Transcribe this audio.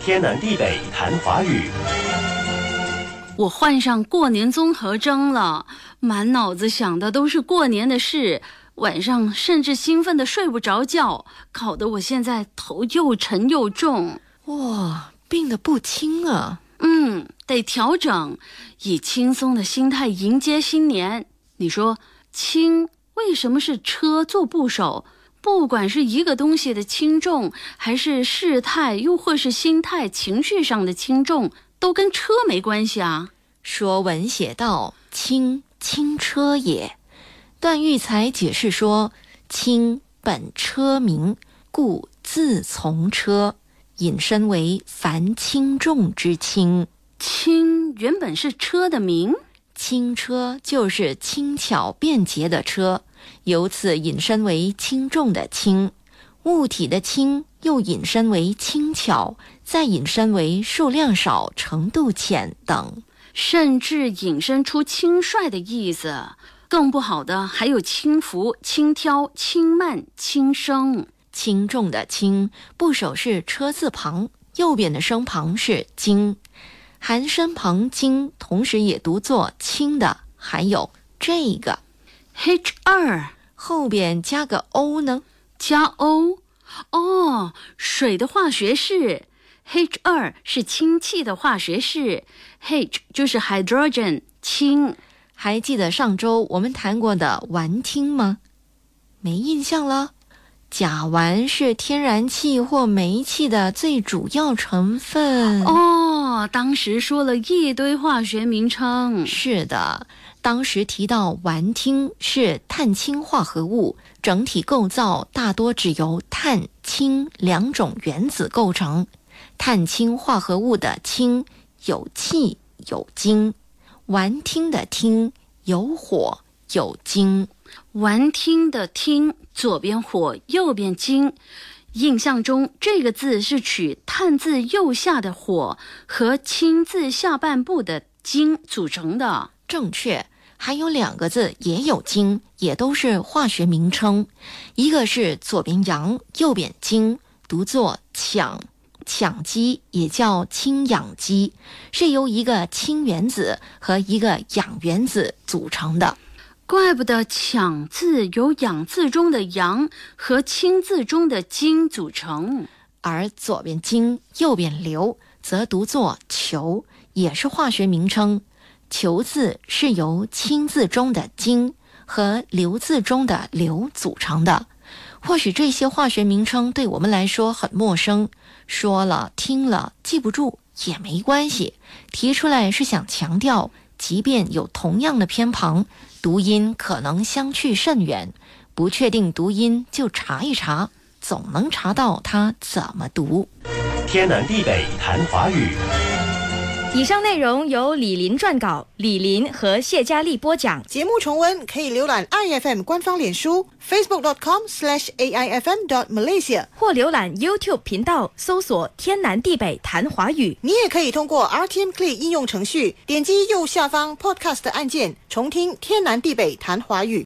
天南地北谈华语。我患上过年综合征了，满脑子想的都是过年的事，晚上甚至兴奋的睡不着觉，搞得我现在头又沉又重。哇，病得不轻啊！嗯，得调整，以轻松的心态迎接新年。你说轻为什么是车做部首？不管是一个东西的轻重，还是事态，又或是心态、情绪上的轻重，都跟车没关系啊。说文写道：“轻，轻车也。”段玉裁解释说：“轻本车名，故自从车，引申为凡轻重之轻。轻原本是车的名，轻车就是轻巧便捷的车。”由此引申为轻重的轻，物体的轻又引申为轻巧，再引申为数量少、程度浅等，甚至引申出轻率的意思。更不好的还有轻浮、轻佻、轻慢、轻声。轻重的轻部首是车字旁，右边的声旁是京，含身旁京，同时也读作氢的还有这个。H 二后边加个 O 呢？加 O 哦，水的化学式 H 二是氢气的化学式，H 就是 hydrogen 氢。还记得上周我们谈过的烷烃吗？没印象了。甲烷是天然气或煤气的最主要成分哦。当时说了一堆化学名称。是的。当时提到烷烃是碳氢化合物，整体构造大多只由碳、氢两种原子构成。碳氢化合物的氢有气有金，烷烃的烃有火有金。烷烃的烃左边火右边金，印象中这个字是取碳字右下的火和氢字下半部的金组成的。正确，还有两个字也有金，也都是化学名称。一个是左边阳，右边金，读作羟，羟基也叫氢氧基，是由一个氢原子和一个氧原子组成的。怪不得抢字由氧字中的阳和氢字中的金组成，而左边金，右边硫，则读作球，也是化学名称。球字是由氢字中的氢和硫字中的硫组成的。或许这些化学名称对我们来说很陌生，说了听了记不住也没关系。提出来是想强调，即便有同样的偏旁，读音可能相去甚远。不确定读音就查一查，总能查到它怎么读。天南地北谈华语。以上内容由李林撰稿，李林和谢佳丽播讲。节目重温可以浏览 iFM 官方脸书 facebook.com/slash/aifm.dot.malaysia，或浏览 YouTube 频道搜索“天南地北谈华语”。你也可以通过 RTM Play 应用程序点击右下方 Podcast 按键，重听“天南地北谈华语”。